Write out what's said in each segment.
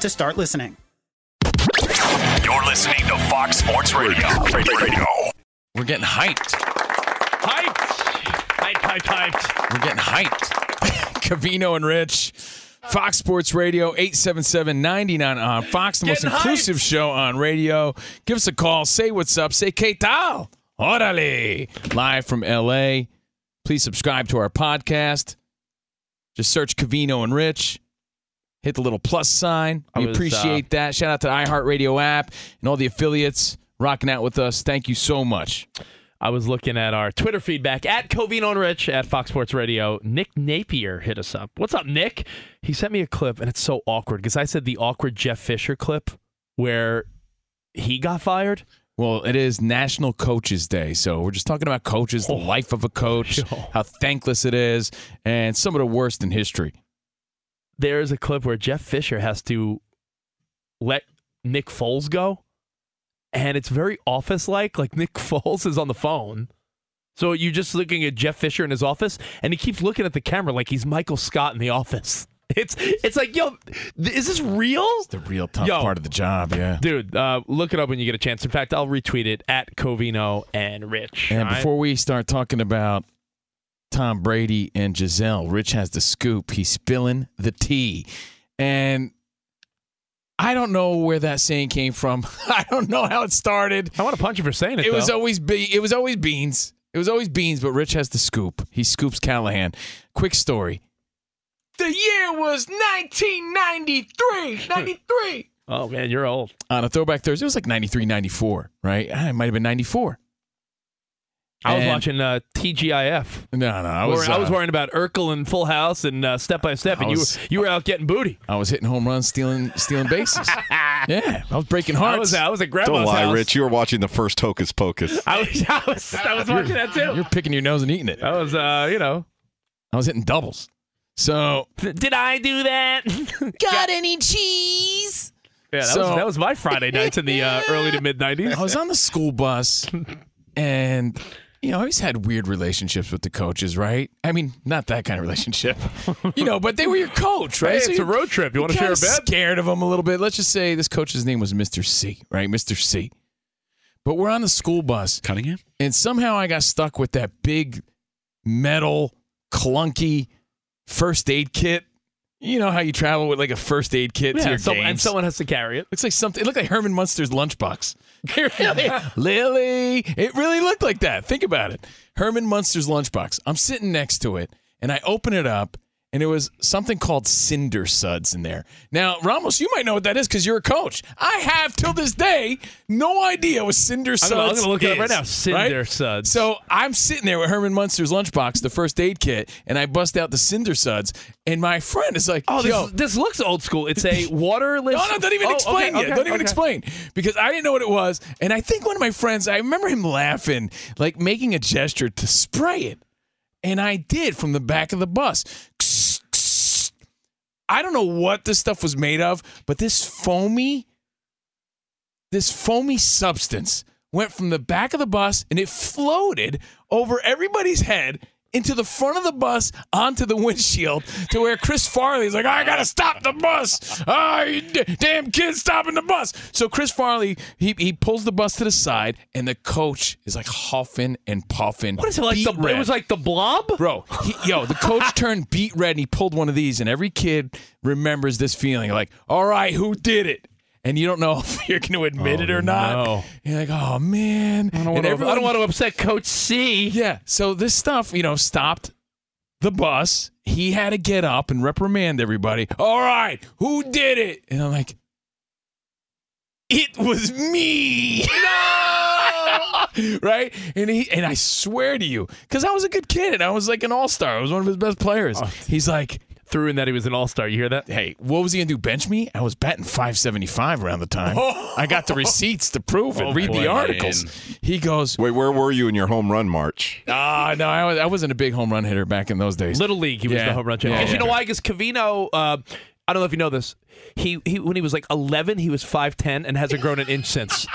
to start listening. You're listening to Fox Sports Radio. Radio. We're getting hyped. Hyped. Hyped, hyped, hyped. We're getting hyped. Covino and Rich. Fox Sports Radio, 877-99 on Fox, the most inclusive hyped. show on radio. Give us a call. Say what's up. Say que tal? Orale. Live from L.A. Please subscribe to our podcast. Just search Covino and Rich hit the little plus sign. We was, appreciate uh, that. Shout out to the iHeartRadio app and all the affiliates rocking out with us. Thank you so much. I was looking at our Twitter feedback at Covino and Rich at Fox Sports Radio. Nick Napier hit us up. What's up, Nick? He sent me a clip, and it's so awkward because I said the awkward Jeff Fisher clip where he got fired. Well, it is National Coaches Day, so we're just talking about coaches, the oh. life of a coach, how thankless it is, and some of the worst in history there's a clip where Jeff Fisher has to let Nick Foles go, and it's very office like. Like Nick Foles is on the phone. So you're just looking at Jeff Fisher in his office, and he keeps looking at the camera like he's Michael Scott in the office. It's it's like yo, is this real? It's the real tough yo, part of the job, yeah, dude. Uh, look it up when you get a chance. In fact, I'll retweet it at Covino and Rich. And right? before we start talking about Tom Brady and Gisele. Rich has the scoop. He's spilling the tea. And I don't know where that saying came from. I don't know how it started. I want to punch you for saying it. It though. was always be- it was always beans. It was always beans, but Rich has the scoop. He scoops Callahan. Quick story. The year was 1993. 93. oh man, you're old. On a throwback Thursday, it was like 93, 94, right? Ah, it might have been 94. I was watching uh, TGIF. No, no, I was. I was uh, worrying about Urkel and Full House and uh, Step by Step, and was, you you were out getting booty. I was hitting home runs, stealing stealing bases. yeah, I was breaking hearts. I was, I was at grandma's house. Don't lie, house. Rich. You were watching the first Hocus Pocus. I was, I was, I was watching that too. You're picking your nose and eating it. I was, uh, you know, I was hitting doubles. So did I do that? Got any cheese? Yeah, that, so, was, that was my Friday nights in the uh, early to mid '90s. I was on the school bus and you know, I always had weird relationships with the coaches, right? I mean, not that kind of relationship, you know, but they were your coach, right? Hey, so it's a road trip. You want to share a bed? Scared of them a little bit. Let's just say this coach's name was Mr. C, right? Mr. C. But we're on the school bus, Cunningham, and somehow I got stuck with that big metal clunky first aid kit You know how you travel with like a first aid kit to your some- games? and someone has to carry it. Looks like something. It looked like Herman Munster's lunchbox. really? Lily. It really looked like that. Think about it. Herman Munster's lunchbox. I'm sitting next to it, and I open it up, and it was something called Cinder Suds in there. Now, Ramos, you might know what that is because you're a coach. I have till this day no idea what Cinder Suds. I'm gonna- I'm gonna look it up right is, now. Cinder Suds. So I'm sitting there with Herman Munster's lunchbox, the first aid kit, and I bust out the Cinder Suds, and my friend is like, Oh, "Yo, this, this looks old school. It's a waterless. no, no, don't even Oh, explain okay, yet. okay, don't even okay. explain because I didn't know what it was, and I think one of my friends, I remember him laughing, like making a gesture to spray it, and I did from the back of the bus. I don't know what this stuff was made of, but this foamy, this foamy substance went from the back of the bus and it floated over everybody's head into the front of the bus onto the windshield to where Chris Farley's like, I gotta stop the bus. Ah, you d- damn kids stopping the bus. So Chris Farley, he, he pulls the bus to the side and the coach is like huffing and puffing. What is it like? The, it was like the blob. Bro, he, yo, the coach turned beat red and he pulled one of these, and every kid remembers this feeling like, all right, who did it? And you don't know if you're going to admit it oh, or not. no. You're like, oh, man. I don't, want to, I don't want to upset Coach C. Yeah. So this stuff, you know, stopped the bus. He had to get up and reprimand everybody. All right, who did it? And I'm like, it was me. No. right? And he and I swear to you, because I was a good kid and I was like an all star. I was one of his best players. Oh. He's like, Threw in that he was an all star. You hear that? hey, what was he gonna do? Bench me? I was batting 575 around the time. I got the receipts to prove it. Oh, Read boy, the articles. He goes, Wait, where were you in your home run march? ah, no, I, was, I wasn't a big home run hitter back in those days. Little League, he was Yeah. the home run champion. Yeah, Because you know why? Because Covino, uh, I don't know if you know this. He, he when he was like 11, he was 5'10 and hasn't grown an inch since.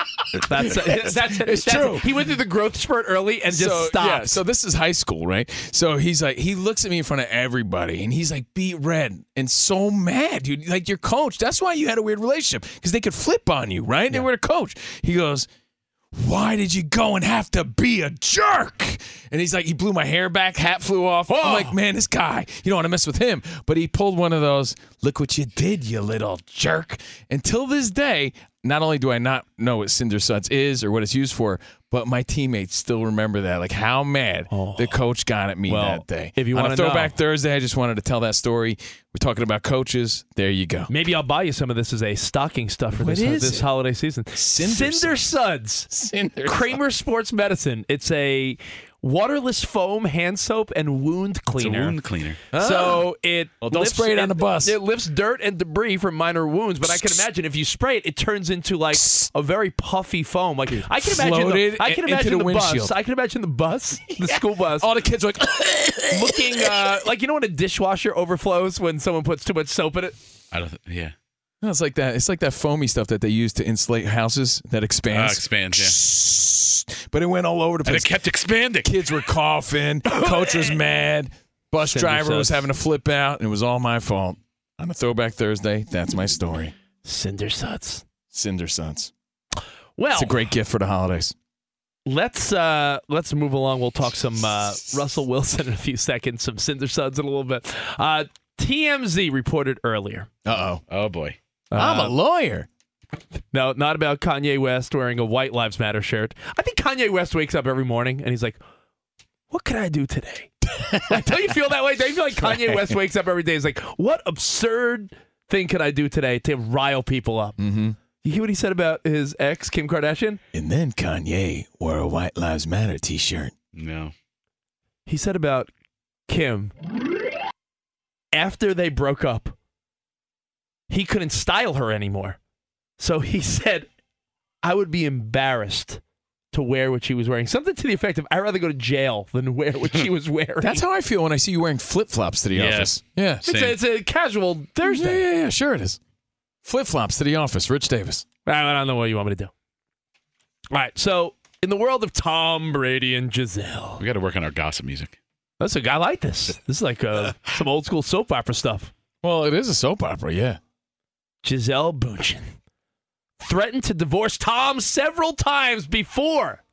That's that's, that's It's that's- true. He went through the growth spurt early and just so, stopped. Yeah, so this is high school, right? So he's like, he looks at me in front of everybody, and he's like, beat red and so mad, dude. Like your coach. That's why you had a weird relationship because they could flip on you, right? They were a coach. He goes. Why did you go and have to be a jerk? And he's like, he blew my hair back, hat flew off. I'm like, oh. man, this guy, you don't want to mess with him. But he pulled one of those, look what you did, you little jerk. Until this day, not only do I not know what Cinder Suds is or what it's used for, but my teammates still remember that. Like how mad the oh. coach got at me Well, that day. if you wanna a throwback know. Thursday, I just wanted to tell that story. We're talking about coaches. There you go. Maybe I'll buy you some of this as a stocking stuff for What this is this holiday season. Cinder Suds. Cinder Cramer Sports Medicine. It's a waterless foam hand soap and wound It's a cleaner. wound cleaner. So it Well, don't lifts- spray it on the bus. It lifts dirt and debris from minor wounds, but I can imagine if you spray it, it turns into like a very puffy foam. Like I can imagine, Floated the, I can into imagine the the, bus. windshield. I can imagine the bus, the school bus, All the kids are like, looking uh, like you know when a dishwasher overflows when someone puts too much soap in it. I don't. Th- yeah. No, it's like that. It's like that foamy stuff that they use to insulate houses that Uh, expands. expands. Yeah. But it went all over the And place. it kept expanding. Kids were coughing. Coach was mad. Bus Cinder driver was having to flip out. And it was all my fault. On a throwback Thursday, that's my story. Cinder suds. Cinder Suds. Well, It's a great gift for the holidays. Let's uh let's move along. We'll talk some uh, Russell Wilson in a few seconds, some Cinder Suds in a little bit. Uh, TMZ reported earlier. Uh oh. Oh boy. I'm a lawyer. No, not about Kanye West wearing a White Lives Matter shirt. I think Kanye West wakes up every morning and he's like, "What can I do today?" like, don't you feel that way? Don't you feel like Kanye West wakes up every day? He's like, "What absurd thing can I do today to rile people up?" Mm-hmm. You hear what he said about his ex Kim Kardashian? And then Kanye wore a White Lives Matter t shirt. No. He said about Kim after they broke up, he couldn't style her anymore. So he said, I would be embarrassed to wear what she was wearing. Something to the effect of, I'd rather go to jail than wear what she was wearing. That's how I feel when I see you wearing flip flops to the Yeah. office. Yeah. it's, a, it's a casual Thursday. yeah, yeah, sure it is. Flip flops to the office. Rich Davis. I don't know what you want me to do. All right. So, in the world of Tom Brady and Gisele, We got to work on our gossip music. that's a guy like this. This is like uh, some old school soap opera stuff. Well, it is a soap opera, yeah. Gisele Bundchen threatened to divorce Tom several times before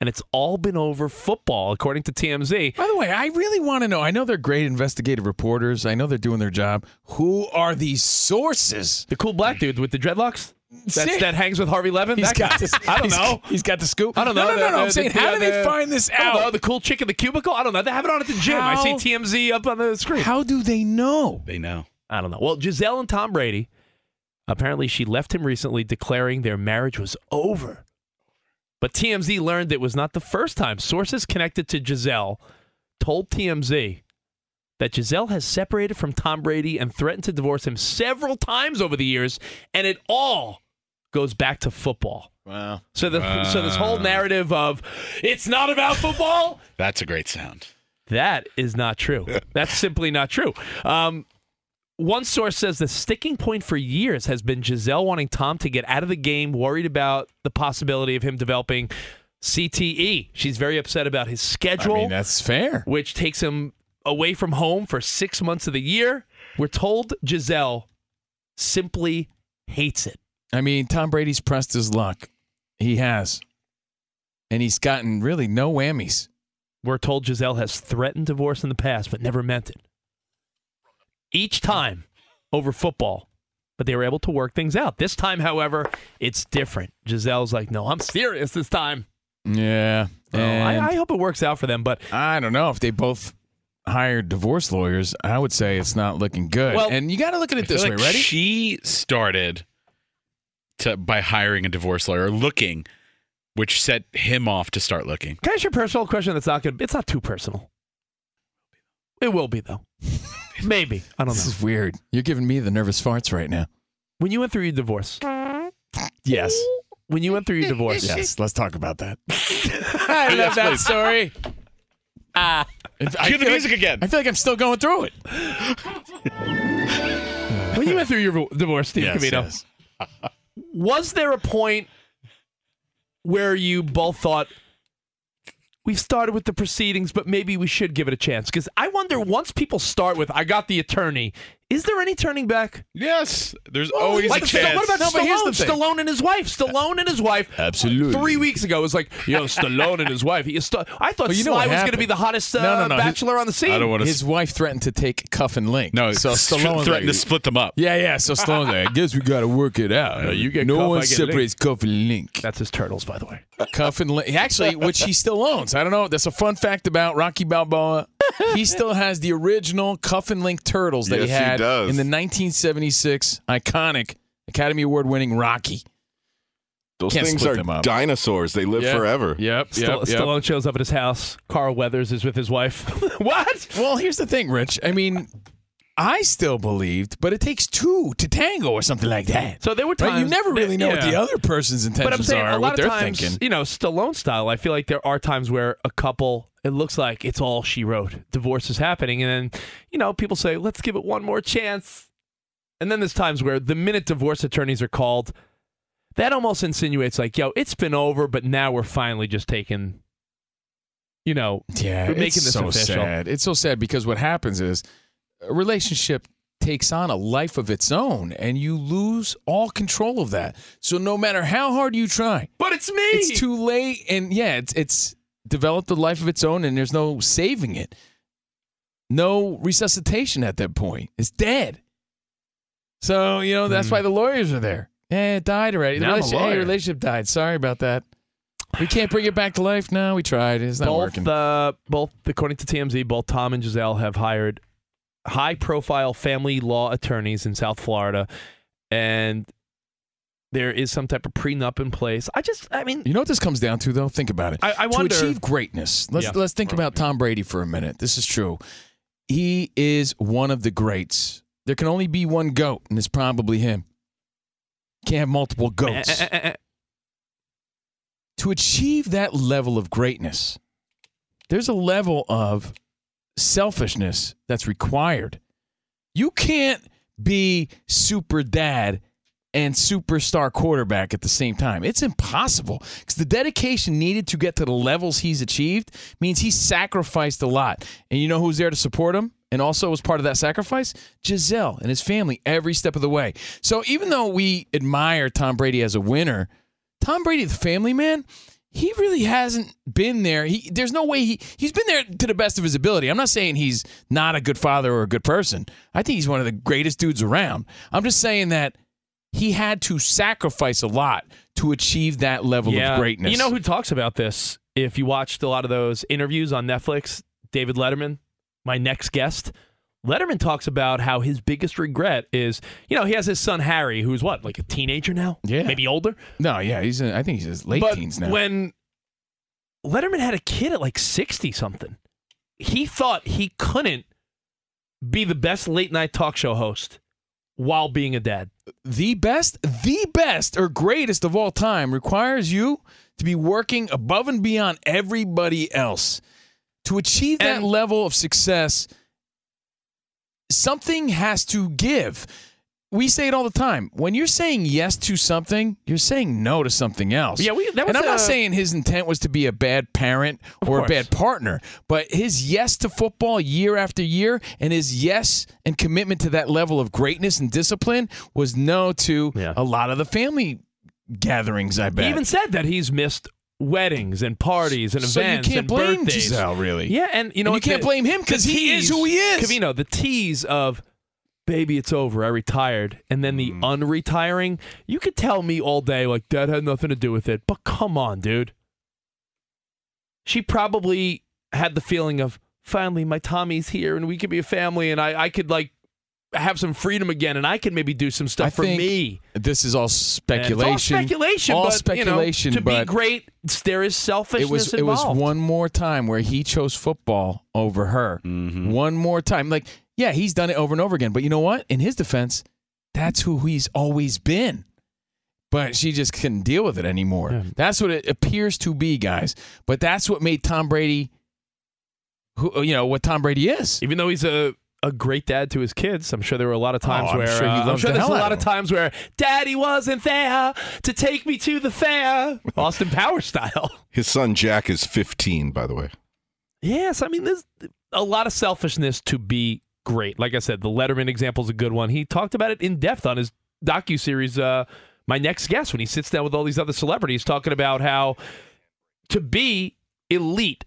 and it's all been over football, according to TMZ. By the way, I really want to know. I know they're great investigative reporters. I know they're doing their job. Who are these sources? The cool black dude with the dreadlocks That's, that hangs with Harvey Levin. He's that got guy. this. I don't he's- know. He's got the scoop. I don't know. No, no, no. The- no. I'm the- saying, the- how do they the- find this I don't know. out? The cool chick in the cubicle. I don't know. They have it on at the gym. I see TMZ up on the screen. How do they know? They know. I don't know. Well, Gisele and Tom Brady. Apparently, she left him recently, declaring their marriage was over. But TMZ learned it was not the first time. Sources connected to Gisele told TMZ that Gisele has separated from Tom Brady and threatened to divorce him several times over the years, and it all goes back to football. Wow. So the so this whole narrative of it's not about football That's a great sound. that is not true. That's simply not true. Um, one source says the sticking point for years has been Gisele wanting Tom to get out of the game, worried about the possibility of him developing CTE. She's very upset about his schedule. I mean, that's fair. which takes him away from home for six months of the year. We're told Gisele simply hates it. I mean, Tom Brady's pressed his luck. He has. And he's gotten really no whammies. We're told Gisele has threatened divorce in the past, but never meant it. Each time over football, but they were able to work things out. This time, however, it's different. Gisele's like, no, I'm serious this time. Yeah. So I, I hope it works out for them, but I don't know if they both hired divorce lawyers. I would say it's not looking good. Well- and you got to look at it feel this way. like Ready? She started to by hiring a divorce lawyer, looking, which set him off to start looking. can I ask you a personal question that's not good? It's not too personal. It will be, though. Maybe. I don't know. This is weird. You're giving me the nervous farts right now. When you went through your divorce, Yes. when you went through your divorce, Yes. Let's talk about that. I love that story. Ah. I Cue the feel like- music again. I feel like I'm still going through it. when you went through your divorce, Steve Yes, Covino, yes. was there a point where you both thought we've started with the proceedings, but maybe we should give it a chance? Because I wonder once people start with "I got the attorney," is there any turning back? Yes, there's always like a Sta- chance. what about No, Stallone? Stallone and his wife. Stallone and his wife. Absolutely. Three weeks ago, it was like, yo, Stallone and his wife. He, st- I thought Well, you know Sly what was going to be the hottest uh, No, no, no. His- bachelor on the scene. I don't want to. His wife threatened to take Cuff and Link. no, so so Stallone threatened to split them up. Yeah, yeah. So Stallone's like, I guess we got to work it out. Uh, you get no Cuff, one I get separates Cuff and Link. That's his turtles, by the way. Cuff and Link. Actually, which he still owns. I don't know. That's a fun fact about Rocky Balboa. He still has the original Cuff and Link turtles that he Yes, he had does. in the 1976 iconic Academy Award winning Rocky. Those Can't things are dinosaurs. They live Yep. forever. Yep. Stall- Yep. yep. Stallone shows up at his house. Carl Weathers is with his wife. what? Well, here's the thing, Rich. I mean, I still believed, but it takes two to tango or something like that. So there were times Right? You never really know what the other person's intentions But I'm saying are, a lot what they're of times, thinking. you know, Stallone style. I feel like there are times where a couple, it looks like it's all she wrote. Divorce is happening, and then you know, people say, "Let's give it one more chance." And then there's times where the minute divorce attorneys are called, that almost insinuates like, "Yo, it's been over, but now we're finally just taking." You know, Yeah, we're making it's this so official. sad. It's so sad because what happens is a relationship takes on a life of its own, and you lose all control of that. So no matter how hard you try, But it's me. it's too late. And yeah, it's it's developed a life of its own, and there's no saving it. No resuscitation at that point. It's dead. So you know that's Hmm. why the lawyers are there. Yeah, it died already. The Now I'm a relationship, hey, relationship died. Sorry about that. We can't bring it back to life. No, we tried. It's not both, working. Uh, both, according to TMZ, both Tom and Gisele have hired high-profile family law attorneys in South Florida, and there is some type of prenup in place. I just, I mean, You know what this comes down to, though? Think about it. I, I wonder. To achieve greatness, let's Yeah. let's think about Tom Brady for a minute. This is true. He is one of the greats. There can only be one goat, and it's probably him. Can't have multiple goats. Eh, eh, eh, eh. to achieve that level of greatness, there's a level of selfishness that's required. You can't be super dad and superstar quarterback at the same time. It's impossible because the dedication needed to get to the levels he's achieved means he sacrificed a lot. And you know who's there to support him? And also was part of that sacrifice? Gisele and his family every step of the way. So even though we admire Tom Brady as a winner, Tom Brady, the family man, he really hasn't been there. He there's no way he he's been there to the best of his ability. I'm not saying he's not a good father or a good person. I think he's one of the greatest dudes around. I'm just saying that he had to sacrifice a lot to achieve that level of greatness. You know who talks about this? If you watched a lot of those interviews on Netflix, David Letterman, my next guest, Letterman talks about how his biggest regret is, you know, he has his son Harry, who's what, like a teenager now? Yeah. Maybe older? No, yeah, he's in, I think he's his late but teens now. When Letterman had a kid at like 60 something, he thought he couldn't be the best late night talk show host while being a dad. the best, the best or greatest of all time requires you to be working above and beyond everybody else. To achieve that level of success, something has to give. We say it all the time. When you're saying yes to something, you're saying no to something else. Yeah, we- that and I'm not saying his intent was to be a bad parent or a bad partner, but his yes to football year after year and his yes and commitment to that level of greatness and discipline was no to a lot of the family gatherings, I bet. He even said that he's missed weddings and parties and So you events can't and blame birthdays. Gisele, really. Yeah, and you know And you can't the- blame him because he is who he is. Covino, the tease of baby, it's over, I retired, and then the Mm. unretiring. You could tell me all day like that had nothing to do with it, but come on, dude. She probably had the feeling of finally my Tommy's here and we could be a family and I, I could like have some freedom again and I could maybe do some stuff I for think me. This is all speculation. It's all speculation. All but, speculation. You know, to but be great, there is selfishness it was it was one more time where he chose football over her. Mm-hmm. One more time. Like, yeah, he's done it over and over again. But you know what? In his defense, that's who he's always been. But she just couldn't deal with it anymore. That's what it appears to be, guys. But that's what made Tom Brady who you know what Tom Brady is. Even though he's a a great dad to his kids, I'm sure there were a lot of times Oh, I'm where sure uh, I'm sure the there's a lot of of times where Daddy wasn't there to take me to the fair, Austin Power style. His son Jack is 15, by the way. Yes, I mean there's a lot of selfishness to be great. Like I said, the Letterman example is a good one. He talked about it in depth on his docu series. Uh, my next guest when he sits down with all these other celebrities, talking about how to be elite,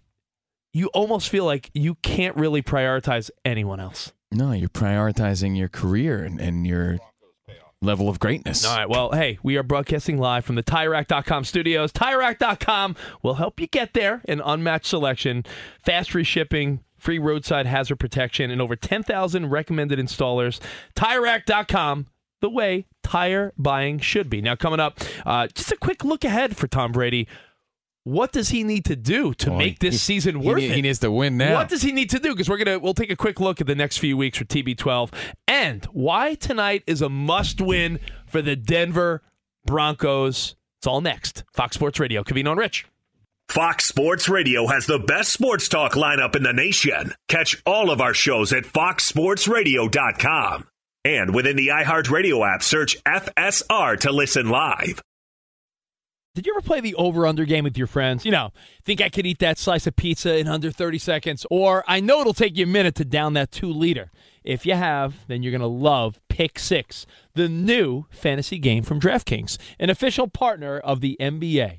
you almost feel like you can't really prioritize anyone else. No, you're prioritizing your career and, and your level of greatness. All right. Well, hey, we are broadcasting live from the TireRack.com studios. TireRack.com will help you get there. An unmatched selection, fast free shipping, free roadside hazard protection, and over 10,000 recommended installers. TireRack.com, the way tire buying should be. Now, coming up, uh, just a quick look ahead for Tom Brady. What does he need to do to Boy, make this he- season worth need- it? he needs to win now. What does he need to do? Because we're gonna we'll take a quick look at the next few weeks for TB12 and why tonight is a must win for the Denver Broncos. It's all next. Fox Sports Radio, Covino and Rich. Fox Sports Radio has the best sports talk lineup in the nation. Catch all of our shows at foxsportsradio.com. And within the iHeartRadio app, search FSR to listen live. Did you ever play the over under game with your friends? You know, think I could eat that slice of pizza in under 30 seconds? Or I know it'll take you a minute to down that two liter. If you have, then you're going to love Pick Six, the new fantasy game from DraftKings, an official partner of the NBA.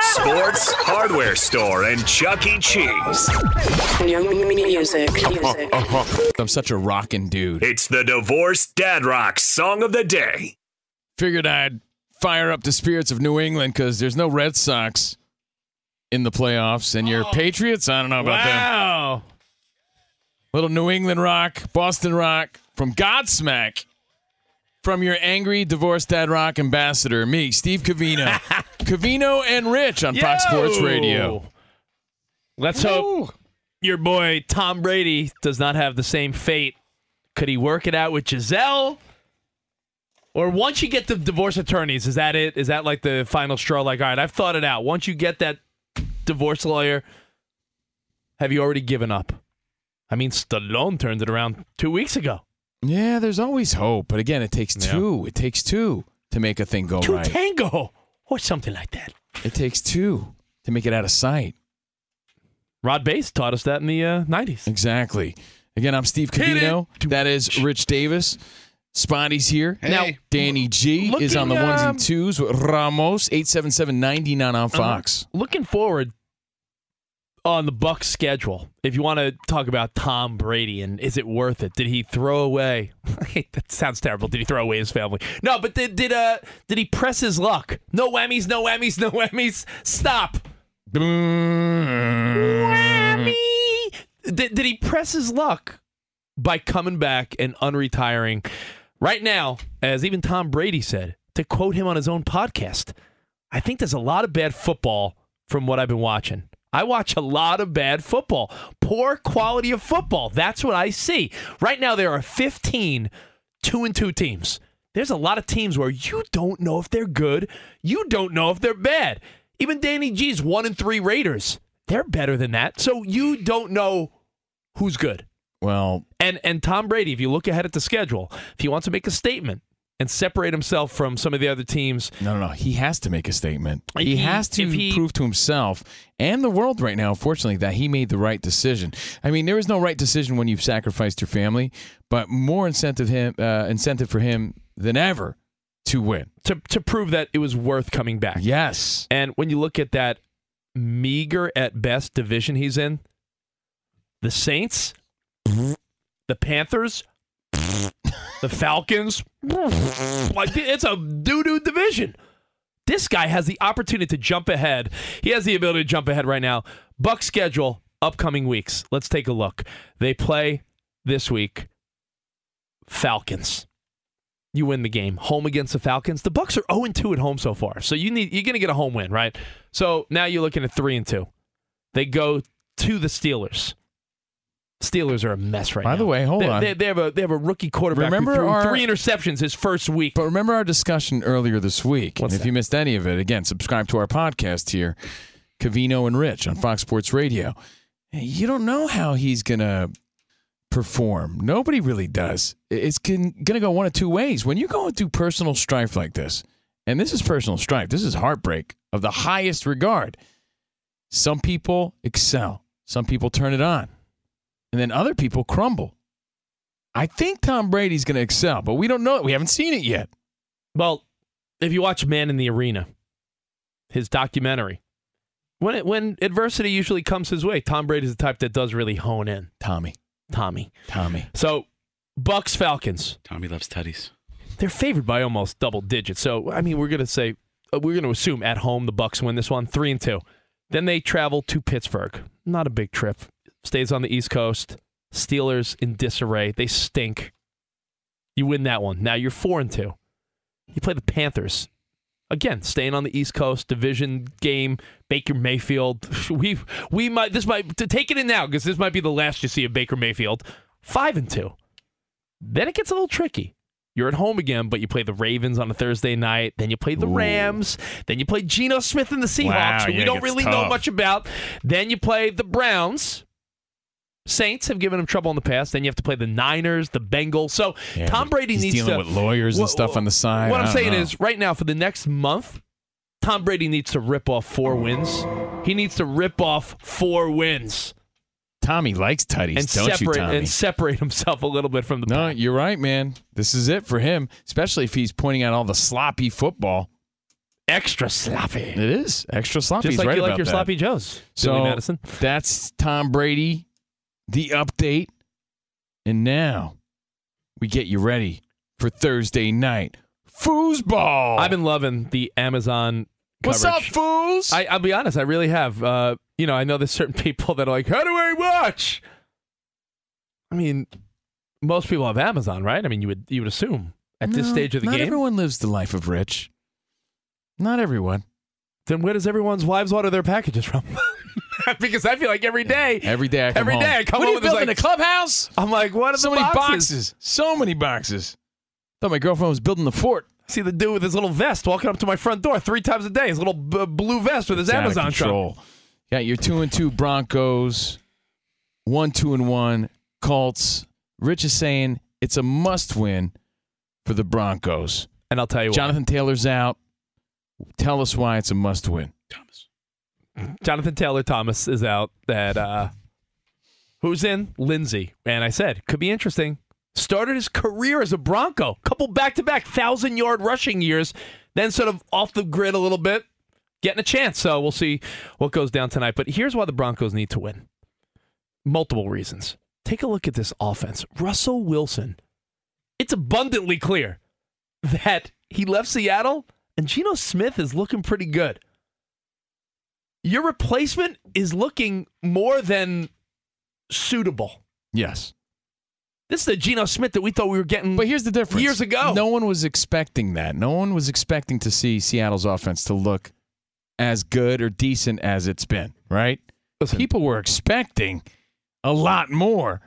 Sports Hardware Store and Chuck E. Cheese. Music. I'm such a rockin' dude. It's the Divorced Dad Rock Song of the Day. Figured I'd fire up the spirits of New England because there's no Red Sox in the playoffs, and your oh. Patriots, I don't know about them. Wow. Little New England rock, Boston rock from Godsmack. From your angry divorced dad rock ambassador, me, Steve Covino. Covino and Rich on Fox Sports Radio. Let's hope your boy Tom Brady does not have the same fate. Could he work it out with Gisele? Or once you get the divorce attorneys, is that it? Is that like the final straw? Like, all right, I've thought it out. Once you get that divorce lawyer, have you already given up? I mean, Stallone turned it around two weeks ago. Yeah, there's always hope, but again, it takes Yeah. two. It takes two to make a thing go Two right. tango or something like that. It takes two to make it out of sight. Rob Base taught us that in the uh, 90s. Exactly. Again, I'm Steve Hit. Covino. That is Rich Davis. Spotty's here. Hey. Now, Danny G is on the ones um, and twos with Ramos, 877-99 on Fox. Uh, looking forward on the Bucs schedule. If you want to talk about Tom Brady and is it worth it? Did he throw away? that sounds terrible. Did he throw away his family? No, but did did uh did he press his luck? No whammies, no whammies, no whammies. Stop. Whammy. Did, did he press his luck by coming back and unretiring right now, as even Tom Brady said, to quote him on his own podcast? I think there's a lot of bad football from what I've been watching. I watch a lot of bad football, poor quality of football. That's what I see. Right now, there are 15 two and two teams. There's a lot of teams where you don't know if they're good, you don't know if they're bad. Even Danny G's one and three Raiders, they're better than that. So you don't know who's good. Well, And and Tom Brady, if you look ahead at the schedule, if he wants to make a statement and separate himself from some of the other teams, no, no, no. He has to make a statement. He, He- has to he- prove to himself and the world right now, unfortunately, that he made the right decision. I mean, there is no right decision when you've sacrificed your family, but more incentive him uh, incentive for him than ever to win. to to prove that it was worth coming back. Yes. And when you look at that meager at best division he's in, the Saints, the Panthers, The Falcons, like it's a doo doo division. This guy has the opportunity to jump ahead. He has the ability to jump ahead right now. Buck schedule upcoming weeks. Let's take a look. They play this week. Falcons. You win the game. Home against the Falcons. The Bucs are 0 2 at home so far. So you need you're gonna get a home win, right? So now you're looking at three and two. They go to the Steelers. Steelers are a mess right By now. By the way, hold they, on. They, they have a they have a rookie quarterback Remember who threw our- three interceptions his first week. But remember our discussion earlier this week. and if you missed any of it, again, subscribe to our podcast here, Covino and Rich on Fox Sports Radio. You don't know how he's going to perform. Nobody really does. It's going to go one of two ways. When you're going through personal strife like this, and this is personal strife, this is heartbreak of the highest regard. Some people excel, some people turn it on, and then other people crumble. I think Tom Brady's going to excel, but we don't know it. We haven't seen it yet. Well, if you watch Man in the Arena, his documentary, when it, when adversity usually comes his way, Tom Brady's the type that does really hone in. Tommy. Tommy. Tommy. So, Bucs Falcons. Tommy loves tutties. They're favored by almost double digits. So, I mean, we're going to say uh, we're going to assume at home the Bucs win this one, 3 and 2. Then they travel to Pittsburgh. Not a big trip. Stays on the East Coast. Steelers in disarray. They stink. You win that one. Now you're 4 and 2. You play the Panthers. Again, staying on the East Coast, division game, Baker Mayfield. We we might this might to take it in now because this might be the last you see of Baker Mayfield. Five and two. Then it gets a little tricky. You're at home again, but you play the Ravens on a Thursday night. Then you play the Rams. Then you play Geno Smith and the Seahawks, Wow, who yeah, we don't really know much about. Then you play the Browns. Saints have given him trouble in the past. Then you have to play the Niners, the Bengals. So Yeah, Tom Brady needs dealing to with lawyers and stuff on the side. What I'm saying know. is, right now for the next month, Tom Brady needs to rip off four wins. He needs to rip off four wins Tommy likes tutties, and don't separate you, Tommy? and separate himself a little bit from the. no, you're right, man. This is it for him, especially if he's pointing out all the sloppy football. Extra sloppy. It is extra sloppy. Just He's like right you like your that. sloppy joes, So Billy Madison. that's Tom Brady, the update, and now we get you ready for Thursday night foosball. I've been loving the Amazon. What's up, fools? I, I'll be honest, I really have. Uh, you know, I know there's certain people that are like, "How do I watch?" I mean, most people have Amazon, right? I mean, you would you would assume at this stage of the not game. everyone lives the life of rich. Not everyone. Then where does everyone's wives order their packages from? because I feel like every day, Every day I come every home. day I come what home are you building like a clubhouse? I'm like, what are so the many boxes? boxes? So many boxes. Thought my girlfriend was building the fort. See the dude with his little vest walking up to my front door three times a day. His little b- blue vest with his It's Amazon truck. Got your two and two Broncos, one two and one Colts. Rich is saying it's a must win for the Broncos. And I'll tell you what Jonathan Taylor's out. Tell us why it's a must win. what. Jonathan Taylor Thomas is out. That uh, who's in? Lindsay. And I said, could be interesting. Started his career as a Bronco. Couple back to back thousand yard rushing years. Then sort of off the grid a little bit. Getting a chance. So we'll see what goes down tonight. But here's why the Broncos need to win. Multiple reasons. Take a look at this offense. Russell Wilson. It's abundantly clear that he left Seattle and Geno Smith is looking pretty good. Your replacement is looking more than suitable. Yes. This is the Geno Smith that we thought we were getting But here's the difference. years ago. No one was expecting that. No one was expecting to see Seattle's offense to look as good or decent as it's been, right? People were expecting a lot more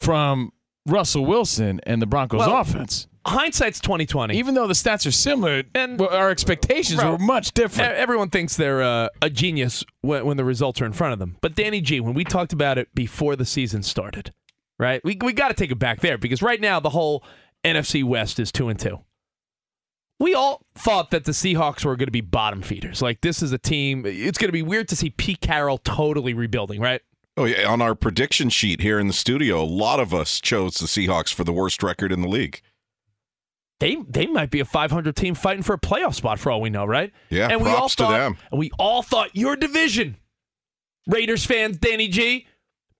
from Russell Wilson and the Broncos Well, offense. Hindsight's twenty twenty. Even though the stats are similar, And- well, our expectations Bro, were much different. Everyone thinks they're uh, a genius when, when the results are in front of them. But Danny G, when we talked about it before the season started, right? We we got to take it back there because right now the whole NFC West is two and two. We all thought that the Seahawks were going to be bottom feeders. Like this is a team. It's going to be weird to see Pete Carroll totally rebuilding, right? Oh yeah, on our prediction sheet here in the studio, a lot of us chose the Seahawks for the worst record in the league. They they might be a 500 team fighting for a playoff spot for all we know, right? Yeah, and we all to thought, them. And we all thought your division, Raiders fans, Danny G,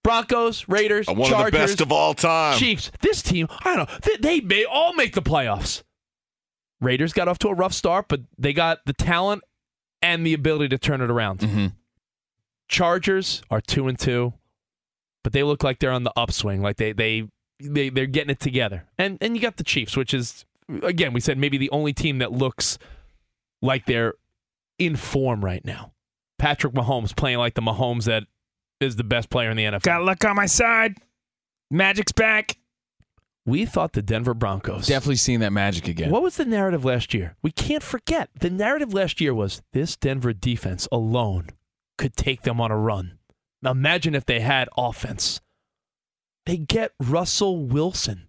Broncos, Raiders, Uh, One Chargers, of the best of all time. Chiefs. This team, I don't know, they, they may all make the playoffs. Raiders got off to a rough start, but they got the talent and the ability to turn it around. Mm-hmm. Chargers are two and two, but they look like they're on the upswing. Like they they they they're getting it together. And and you got the Chiefs, which is again we said maybe the only team that looks like they're in form right now. Patrick Mahomes playing like the Mahomes that is the best player in the NFL. Got luck on my side. Magic's back. We thought the Denver Broncos. Definitely seeing that magic again. What was the narrative last year? We can't forget. The narrative last year was this Denver defense alone could take them on a run. Now imagine if they had offense. They get Russell Wilson.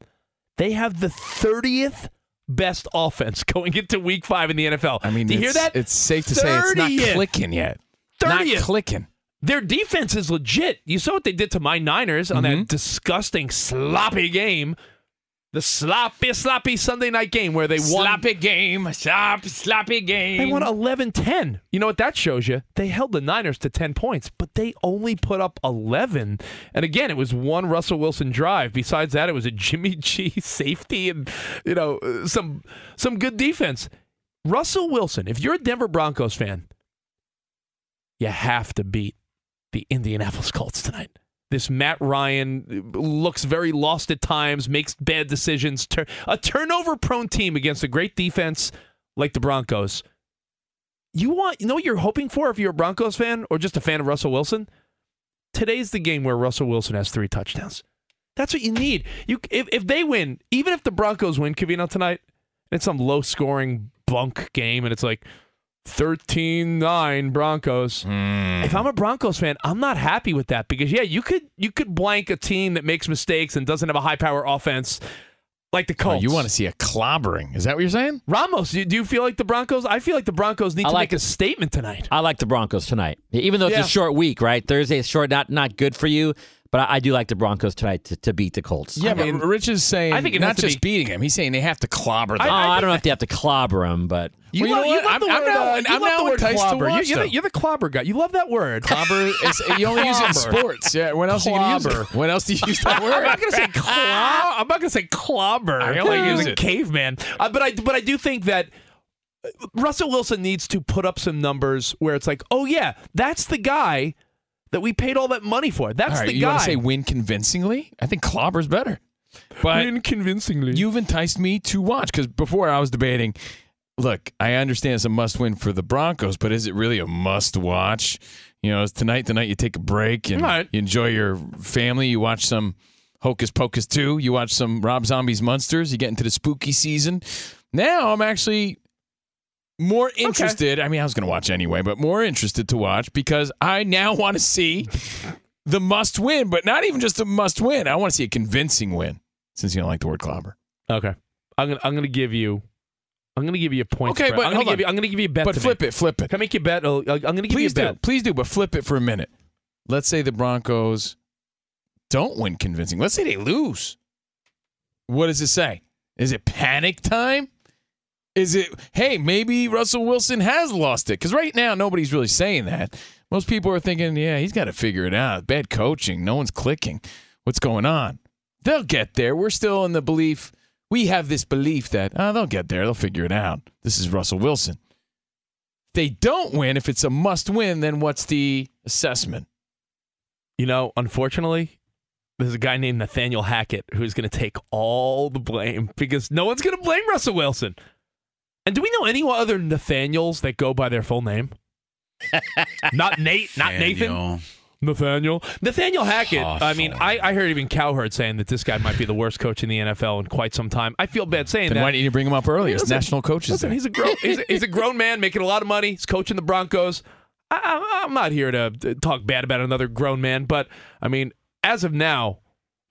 They have the 30th best offense going into week five in the NFL. I mean, do you hear that? It's safe to say it's not clicking yet. 30th. Not clicking. Their defense is legit. You saw what they did to my Niners on that mm-hmm. disgusting, sloppy game. The sloppy, sloppy Sunday night game where they won. Sloppy game. Slop, sloppy game. They won 11 10. You know what that shows you? They held the Niners to 10 points, but they only put up 11. And again, it was one Russell Wilson drive. Besides that, it was a Jimmy G safety and, you know, uh, some some good defense. Russell Wilson, if you're a Denver Broncos fan, you have to beat the Indianapolis Colts tonight. This Matt Ryan looks very lost at times, makes bad decisions. Tur- a turnover prone team against a great defense like the Broncos. You want you know what you're hoping for if you're a Broncos fan or just a fan of Russell Wilson? Today's the game where Russell Wilson has three touchdowns. That's what you need. You if, if they win, even if the Broncos win Covino tonight, it's some low scoring bunk game and it's like 13-9 Broncos. Hmm. If I'm a Broncos fan, I'm not happy with that because yeah, you could you could blank a team that makes mistakes and doesn't have a high power offense like the Oh, Colts. you want to see a clobbering. Is that what you're saying? Ramos, do do you feel like the Broncos? I feel like the Broncos need I to like make a statement tonight. I like the Broncos tonight, even though it's Yeah. a short week. Right, Thursday is short, not not good for you. But I, I do like the Broncos tonight to, to beat the Colts. Yeah, but Rich is saying I think it not has to just be- beating him. He's saying they have to clobber them. oh, I, don't know if they have to clobber them, but You, Well, you love, know you what? love I'm- the I'm word. now- uh, you I'm love now the word enticed to clobber. watch you, are them. the, you're the clobber guy. You love that word. Clobber is you only use it in Clobber. sports. Yeah. When else are you gonna use Clobber. it? When else do you use that word? I'm not gonna say clob. I'm not gonna say clobber. I only like use he's a it. caveman. Uh, but I but I do think that uh, Russell Wilson needs to put up some numbers where it's like, oh yeah, that's the guy that we paid all that money for. That's All right, the you guy. want to say win convincingly? I think clobber's better. But win convincingly. You've enticed me to watch because before I was debating. Look, I understand it's a must-win for the Broncos, but is it really a must-watch? You know, it's tonight. Tonight, you take a break and Right. you enjoy your family. You watch some Hocus Pocus two. You watch some Rob Zombie's Monsters. You get into the spooky season. Now, I'm actually more interested. I mean, I was going to watch anyway, but more interested to watch because I now want to see the must win, but not even just a must win. I want to see a convincing win since you don't like the word clobber. Okay, I'm gonna I'm gonna give you. I'm gonna give you a point. Okay, spread. but I'm gonna give you. I'm gonna give you a bet. But flip make. it, flip it. Can I make you a bet? I'm gonna give Please you a do. bet. Please do, but flip it for a minute. Let's say the Broncos don't win convincing. Let's say they lose. What does it say? Is it panic time? Is it, hey, maybe Russell Wilson has lost it? Because right now, nobody's really saying that. Most people are thinking, yeah, he's got to figure it out. Bad coaching. No one's clicking. What's going on? They'll get there. We're still in the belief, we have this belief that, oh, they'll get there. They'll figure it out. This is Russell Wilson. If they don't win, if it's a must win, then what's the assessment? You know, unfortunately, there's a guy named Nathaniel Hackett who's going to take all the blame because no one's going to blame Russell Wilson. And do we know any other Nathaniels that go by their full name? not Nate, not Nathan. Nathaniel. Nathaniel Hackett. I mean, I, I heard even Cowherd saying that this guy might be the worst coach in the NFL in quite some time. I feel bad saying Then that. why didn't you bring him up earlier? It's national coaches. Listen, he's a grown he's a, he's a grown man making a lot of money. He's coaching the Broncos. I, I, I'm not here to talk bad about another grown man, but I mean, as of now,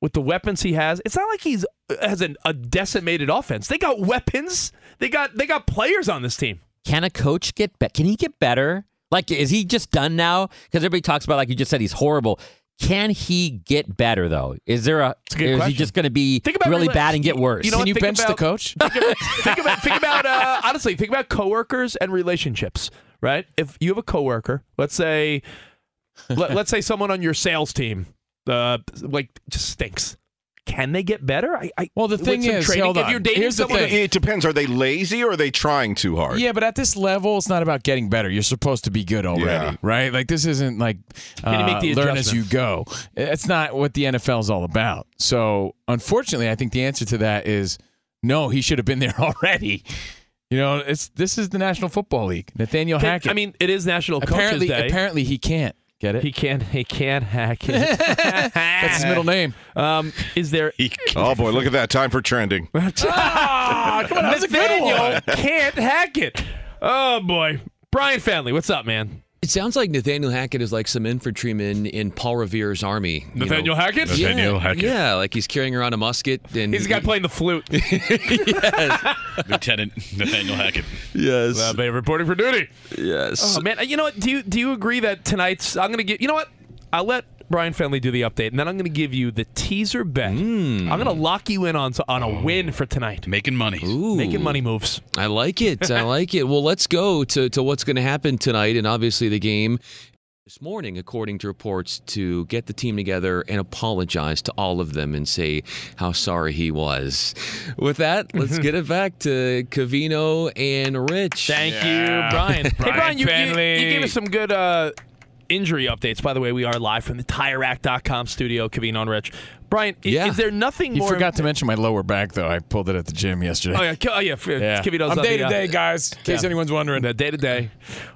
with the weapons he has, it's not like he's uh, has an, a decimated offense. They got weapons. They got they got players on this team. Can a coach get better? Can he get better? Like, is he just done now? Because everybody talks about, like you just said, he's horrible. Can he get better though? Is there a? a good or is he just going to be Think about really rela- bad and get worse? You know Can you Think bench the coach? Think about think about, think about uh, honestly. Think about coworkers and relationships. Right? If you have a coworker, let's say, let, let's say someone on your sales team Uh, like just stinks. Can they get better? I, I well, the thing some is, training, hold if you're dating Here's the someone thing. It depends. Are they lazy or are they trying too hard? Yeah, but at this level, it's not about getting better. You're supposed to be good already, Yeah. right? Like this isn't like Can make uh, the learn as you go. adjustments? It's not what the NFL is all about. So, unfortunately, I think the answer to that is no. He should have been there already. You know, it's this is the National Football League. Nathaniel Hackett. I mean, it is National apparently, Coaches Day. apparently he can't get it. He can't. He can't hack it. That's his middle name. Um, is there? Oh boy, look at that time for trending. ah, come on, That was a good Nathaniel one. can't hack it. Oh boy, Brian Fenley, what's up, man? It sounds like Nathaniel Hackett is like some infantryman in Paul Revere's army. Nathaniel know. Hackett? Yeah, Nathaniel Hackett. Yeah, like he's carrying around a musket and He's the guy playing the flute. Yes. Lieutenant Nathaniel Hackett. Yes. Uh, Bay reporting for duty. Yes. Oh man, you know what? Do you do you agree that tonight's? I'm gonna get You know what? I'll let Brian Fenley do the update, and then I'm gonna give you the teaser bet. Hmm. I'm gonna lock you in on on a win for tonight. Making money. Ooh. Making money moves. I like it. I like it. Well, let's go to, to what's going to happen tonight, and obviously the game this morning, according to reports, to get the team together and apologize to all of them and say how sorry he was. With that, let's get it back to Covino and Rich. Thank you, Brian. hey, Brian, you, you, you gave us some good uh, injury updates. By the way, we are live from the TireRack.com studio. Covino and Rich. Brian, Yeah. is there nothing You more? forgot to mention my lower back, though. I pulled it at the gym yesterday. Oh yeah, Ki- oh yeah. f- Yeah. Covino's I'm on the, day to uh, day, guys. In case yeah. anyone's wondering. Day to day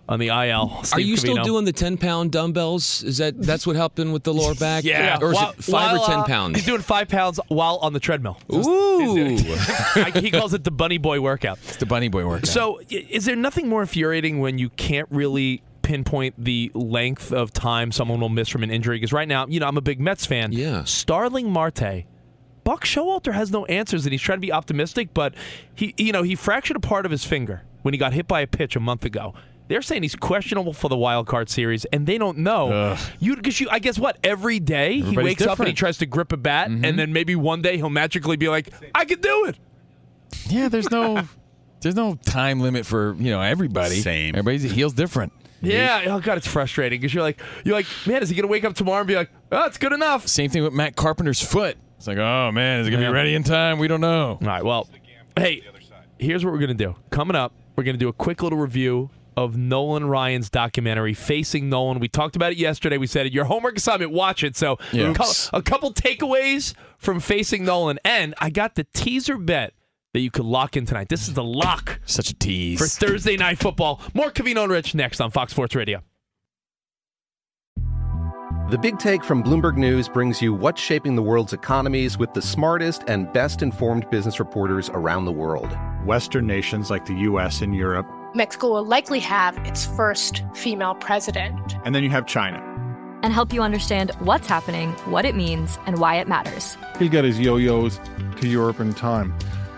on the IL. Are Steve you still doing the ten pound dumbbells? Is that that's what happened with the lower back? Yeah, or is While- it five while, or ten uh, pounds? He's doing five pounds while on the treadmill. Ooh. I- he calls it the bunny boy workout. It's the bunny boy workout. So, is there nothing more infuriating when you can't really pinpoint the length of time someone will miss from an injury? Because right now, you know, I'm a big Mets fan. Yeah. Starling Marte. Buck Showalter has no answers, and he's trying to be optimistic, but he, you know, he fractured a part of his finger when he got hit by a pitch a month ago. They're saying he's questionable for the wild card series, and they don't know. Ugh. You, because you, I guess what? Every day he Everybody's wakes up and he. Mm-hmm. tries to grip a bat, and then maybe one day he'll magically be like, "I can do it." yeah, there's no there's no time limit for you know everybody. Same. Everybody's heels different. Yeah. Oh god, it's frustrating because you're like, you're like, man, is he gonna wake up tomorrow and be like, oh, it's good enough? Same thing with Matt Carpenter's foot. It's like, oh man, is it gonna be ready in time? We don't know. All right. Well, hey, here's what we're gonna do. Coming up, we're gonna do a quick little review of Nolan Ryan's documentary, Facing Nolan. We talked about it yesterday. We said your homework assignment, watch it. So Yeah. a cou- Oops. a couple takeaways from Facing Nolan, and I got the teaser bet that you could lock in tonight. This is the lock Such a tease. for Thursday night football. More Covino and Rich next on Fox Sports Radio. The Big Take from Bloomberg News brings you what's shaping the world's economies with the smartest and best informed business reporters around the world. Western nations like the US and Europe. Mexico will likely have its first female president. And then you have China. And help you understand what's happening, what it means, and why it matters. He'll get his yo-yos to Europe in time.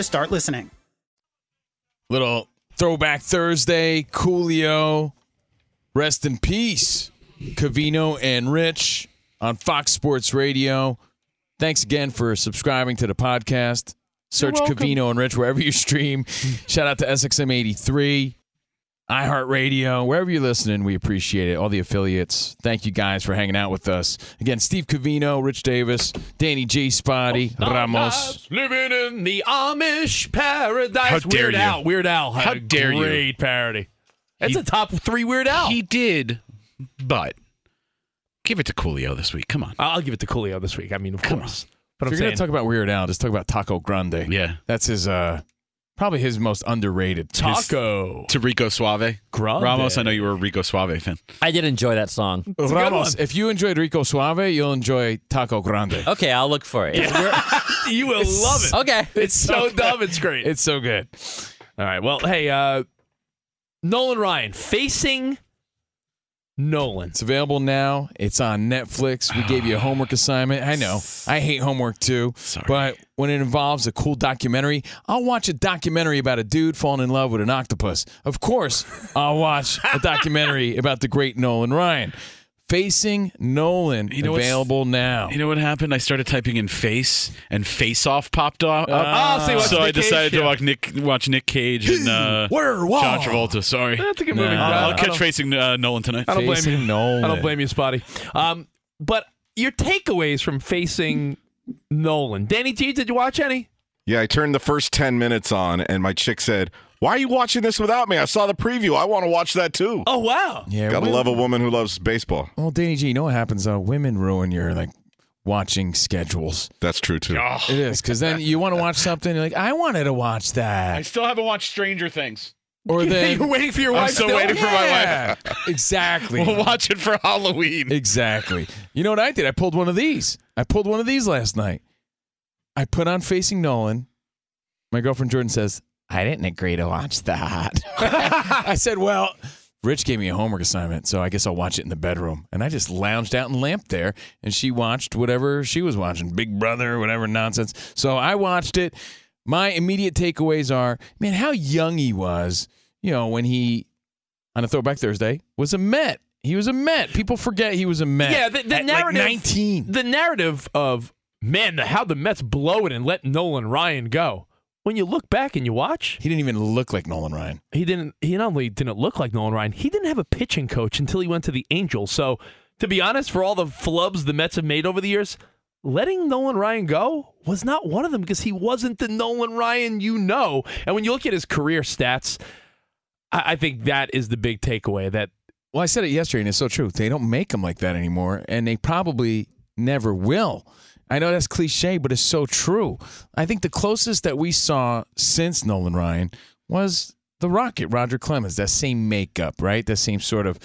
to start listening. Little throwback Thursday, Coolio. Rest in peace, Covino and Rich on Fox Sports Radio. Thanks again for subscribing to the podcast. Search welcome. Covino and Rich wherever you stream. Shout out to SXM83, iHeartRadio, wherever you're listening. We appreciate it. All the affiliates. Thank you guys for hanging out with us. Again, Steve Covino, Rich Davis, Danny J. Spotty, Ramos. Living in the Amish paradise. How dare Weird you. Al. Weird Al How dare you. great parody. That's He- a top three Weird Al. He did, but give it to Coolio this week. Come on. I'll give it to Coolio this week. I mean, of course. But if I'm you're saying, to talk about Weird Al, just talk about Taco Grande. Yeah. That's his, uh, probably his most underrated. Taco. To Rico Suave. Grande. Ramos, I know you were a Rico Suave fan. I did enjoy that song. Ramos, if you enjoyed Rico Suave, you'll enjoy Taco Grande. Okay, I'll look for it. you will love it. Okay. It's so dumb. It's great. It's so good. All right. Well, hey, uh, Nolan Ryan facing Nolan. It's available now. It's on Netflix. We gave you a homework assignment. I know. I hate homework too. But when it involves a cool documentary, I'll watch a documentary about a dude falling in love with an octopus. Of course, I'll watch a documentary about the great Nolan Ryan. Facing Nolan, You know available now. You know what happened? I started typing in face, and Face Off popped up. Ah. Oh, so you watched so I Nick Cage? decided to watch Nick watch Nick Cage and uh, John Travolta. Sorry, That's a good Nah. movie. I'll, I'll catch facing uh, Nolan tonight. I don't blame Facing you. Nolan. I don't blame you, Spotty. Um, but your takeaways from facing Nolan. Danny G, did you watch any? Yeah, I turned the first 10 minutes on, and my chick said, Why are you watching this without me? I saw the preview. I want to watch that too. Oh wow! Yeah, Gotta women- love a woman who loves baseball. Well, Danny G, you know what happens? Uh, women ruin your like watching schedules. That's true too. It is because then you want to watch something. You're like, I wanted to watch that. I still haven't watched Stranger Things. Or then You're waiting for your I'm wife. still still? waiting for my wife. exactly. We'll watch it for Halloween. Exactly. You know what I did? I pulled one of these. I pulled one of these last night. I put on Facing Nolan. My girlfriend Jordan says, I didn't agree to watch that. I said, Well, Rich gave me a homework assignment, so I guess I'll watch it in the bedroom. And I just lounged out and lamped there, and she watched whatever she was watching Big Brother, whatever nonsense. So I watched it. My immediate takeaways are man, how young he was, you know, when he, on a throwback Thursday, was a Met. He was a Met. People forget he was a Met. Yeah, the, the at, like, narrative. 19. The narrative of man, the, how the Mets blow it and let Nolan Ryan go. When you look back and you watch, He didn't even look like Nolan Ryan. he didn't. He not only didn't look like Nolan Ryan, he didn't have a pitching coach until he went to the Angels. So, to be honest, for all the flubs the Mets have made over the years, letting Nolan Ryan go was not one of them because he wasn't the Nolan Ryan you know. And when you look at his career stats, I, I think that is the big takeaway. That Well, I said it yesterday, and it's so true. They don't make them like that anymore, and they probably never will. I know that's cliche, but it's so true. I think the closest that we saw since Nolan Ryan was the Rocket, Roger Clemens. That same makeup, right? That same sort of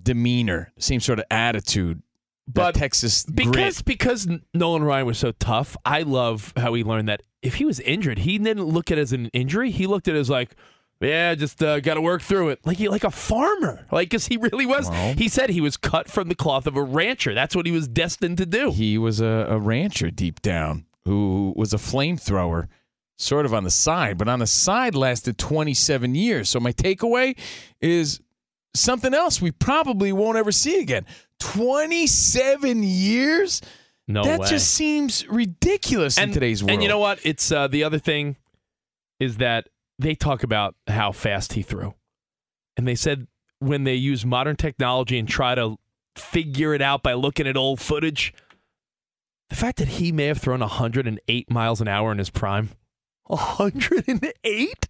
demeanor, same sort of attitude. But Texas because grit. because Nolan Ryan was so tough, I love how he learned that if he was injured, he didn't look at it as an injury. He looked at it as like, yeah, just uh, got to work through it, like he, like a farmer, like because he really was. Well- he said he was cut from the cloth of a rancher. That's what he was destined to do. He was a, a rancher deep down who was a flamethrower, sort of on the side, but on the side lasted 27 years. So my takeaway is something else we probably won't ever see again. 27 years? No that way. just seems ridiculous in today's world. And you know what? It's uh, the other thing is that they talk about how fast he threw, and they said when they use modern technology and try to figure it out by looking at old footage, the fact that he may have thrown 108 miles an hour in his prime, 108.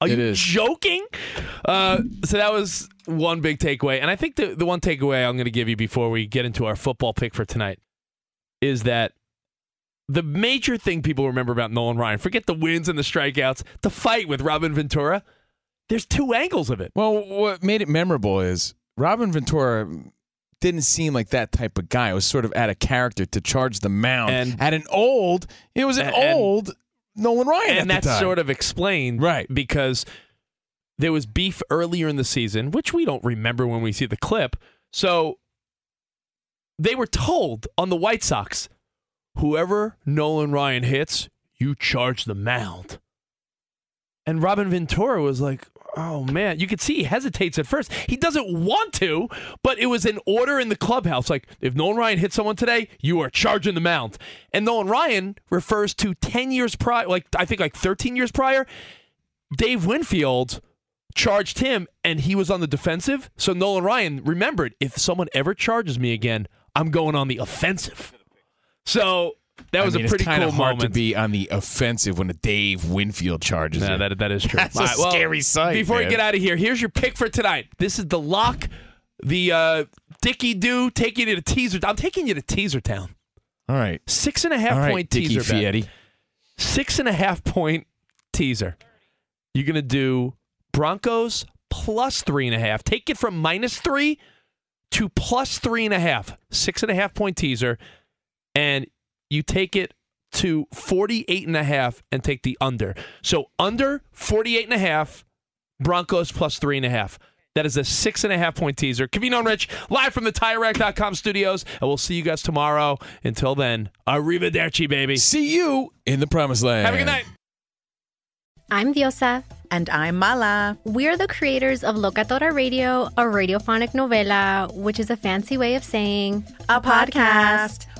Are It you is. joking? Uh, so that was one big takeaway, and I think the the one takeaway I'm going to give you before we get into our football pick for tonight is that the major thing people remember about Nolan Ryan, forget the wins and the strikeouts, the fight with Robin Ventura. There's two angles of it. Well, what made it memorable is Robin Ventura didn't seem like that type of guy. It was sort of out of character to charge the mound. And- at an old, it was an And- old Nolan Ryan. and at that's sort of explained Right. because there was beef earlier in the season, which we don't remember when we see the clip. So they were told on the White Sox, whoever Nolan Ryan hits, you charge the mound. And Robin Ventura was like, oh man, you could see he hesitates at first. He doesn't want to, but it was an order in the clubhouse. Like, if Nolan Ryan hits someone today, you are charging the mound. And Nolan Ryan refers to 10 years prior, like, I think like 13 years prior, Dave Winfield charged him and he was on the defensive. So Nolan Ryan remembered if someone ever charges me again, I'm going on the offensive. So that was I mean, a pretty it's cool hard moment. to be on the offensive when a Dave Winfield charges Yeah, that, that is true. That's All a well, scary sight. Before we man. get out of here, here's your pick for tonight. This is the lock, the uh, Dicky Do taking you to teaser. I'm taking you to Teaser Town. All right. Six and a half right, point Dickie teaser. bet. Fietti. Six and a half point teaser. You're gonna do Broncos plus three and a half. Take it from minus three to plus three and a half. Six and a half point teaser, and you take it to 48 and a half and take the under. So under 48 and a half, Broncos plus three and a half. That is a six and a half point teaser. Covino and Rich, live from the TireRack.com studios. And we'll see you guys tomorrow. Until then, arrivederci, baby. See you in the promised land. Have a good night. I'm Diosa. And I'm Mala. We're the creators of Locatora Radio, a radiophonic novela, which is a fancy way of saying A podcast.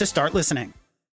to start listening.